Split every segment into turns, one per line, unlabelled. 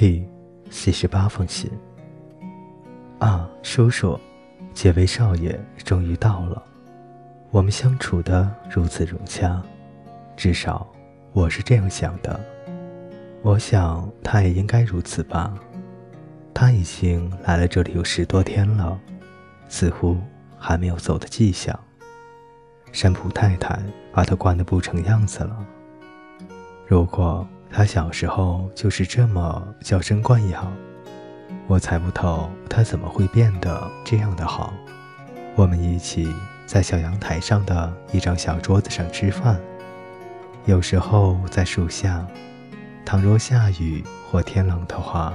第四十八封信。啊，叔叔，这位少爷终于到了。我们相处的如此融洽，至少我是这样想的。我想他也应该如此吧。他已经来了这里有十多天了，似乎还没有走的迹象。山普太太把他惯得不成样子了。如果他小时候就是这么娇生惯养。我猜不透他怎么会变得这样的好。我们一起在小阳台上的一张小桌子上吃饭，有时候在树下。倘若下雨或天冷的话，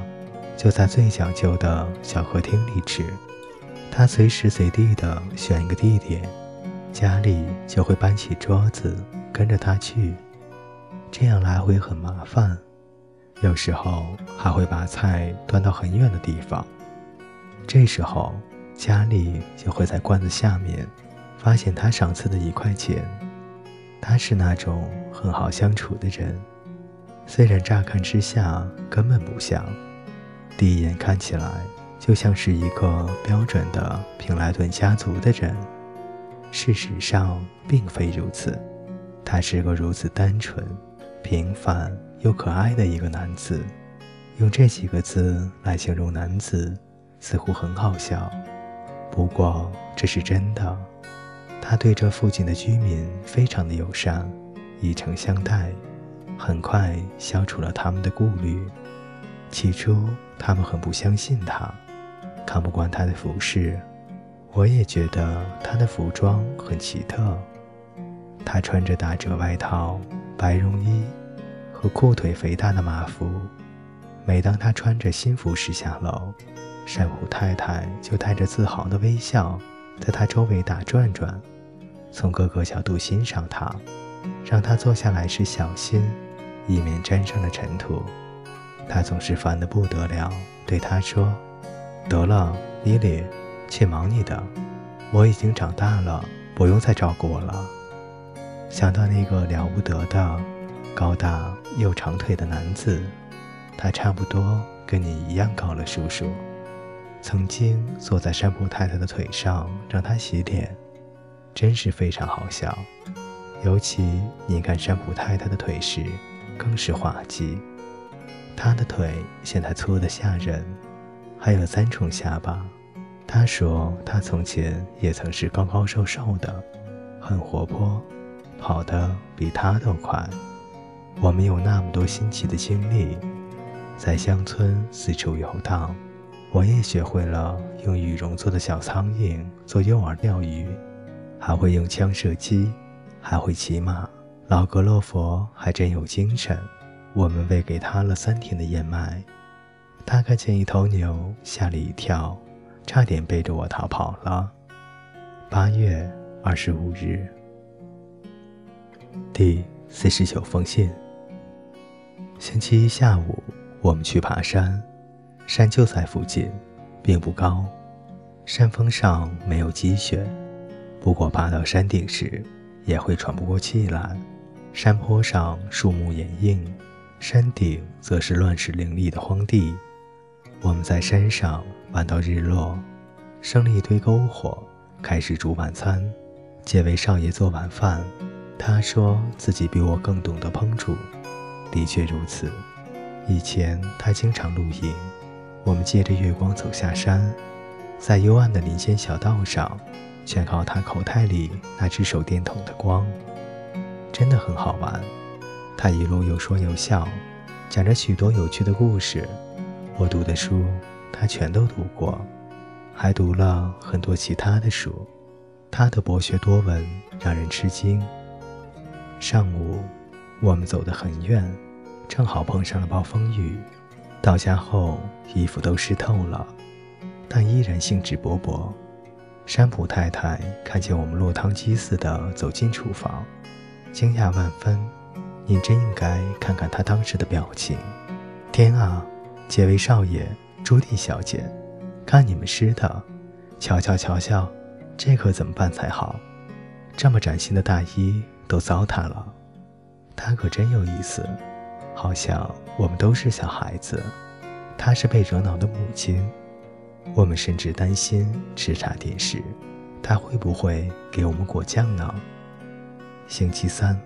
就在最讲究的小客厅里吃。他随时随地的选一个地点，家里就会搬起桌子跟着他去，这样来回很麻烦。有时候还会把菜端到很远的地方，这时候家里就会在罐子下面发现他赏赐的一块钱。他是那种很好相处的人，虽然乍看之下根本不像，第一眼看起来就像是一个标准的平莱顿家族的人。事实上并非如此，他是个如此单纯、平凡。又可爱的一个男子，用这几个字来形容男子，似乎很好笑。不过这是真的。他对这附近的居民非常的友善，以诚相待，很快消除了他们的顾虑。起初他们很不相信他，看不惯他的服饰。我也觉得他的服装很奇特。他穿着打褶外套、白绒衣。和裤腿肥大的马服，每当他穿着新服饰下楼，山虎太太就带着自豪的微笑，在他周围打转转，从各个角度欣赏他，让他坐下来时小心，以免沾上了尘土。他总是烦得不得了，对他说：“得了，伊莉，去忙你的，我已经长大了，不用再照顾我了。”想到那个了不得的。高大又长腿的男子，他差不多跟你一样高了，叔叔。曾经坐在山普太太的腿上让她洗脸，真是非常好笑。尤其你看山普太太的腿时，更是滑稽。她的腿现在粗得吓人，还有三重下巴。他说他从前也曾是高高瘦瘦的，很活泼，跑得比他都快。我们有那么多新奇的经历，在乡村四处游荡。我也学会了用羽绒做的小苍蝇做诱饵钓鱼，还会用枪射击，还会骑马。老格洛佛还真有精神。我们喂给他了三天的燕麦，他看见一头牛，吓了一跳，差点背着我逃跑了。八月二十五日，第四十九封信。星期一下午，我们去爬山，山就在附近，并不高，山峰上没有积雪，不过爬到山顶时也会喘不过气来。山坡上树木掩映，山顶则是乱石林立的荒地。我们在山上玩到日落，生了一堆篝火，开始煮晚餐。借为少爷做晚饭，他说自己比我更懂得烹煮。的确如此。以前他经常露营，我们借着月光走下山，在幽暗的林间小道上，全靠他口袋里那只手电筒的光，真的很好玩。他一路有说有笑，讲着许多有趣的故事。我读的书，他全都读过，还读了很多其他的书。他的博学多闻让人吃惊。上午。我们走得很远，正好碰上了暴风雨。到家后，衣服都湿透了，但依然兴致勃勃。山普太太看见我们落汤鸡似的走进厨房，惊讶万分。您真应该看看她当时的表情。天啊，几位少爷、朱棣小姐，看你们湿的！瞧瞧瞧瞧，这可怎么办才好？这么崭新的大衣都糟蹋了。他可真有意思，好像我们都是小孩子。他是被惹恼的母亲。我们甚至担心吃茶点时，他会不会给我们果酱呢？星期三。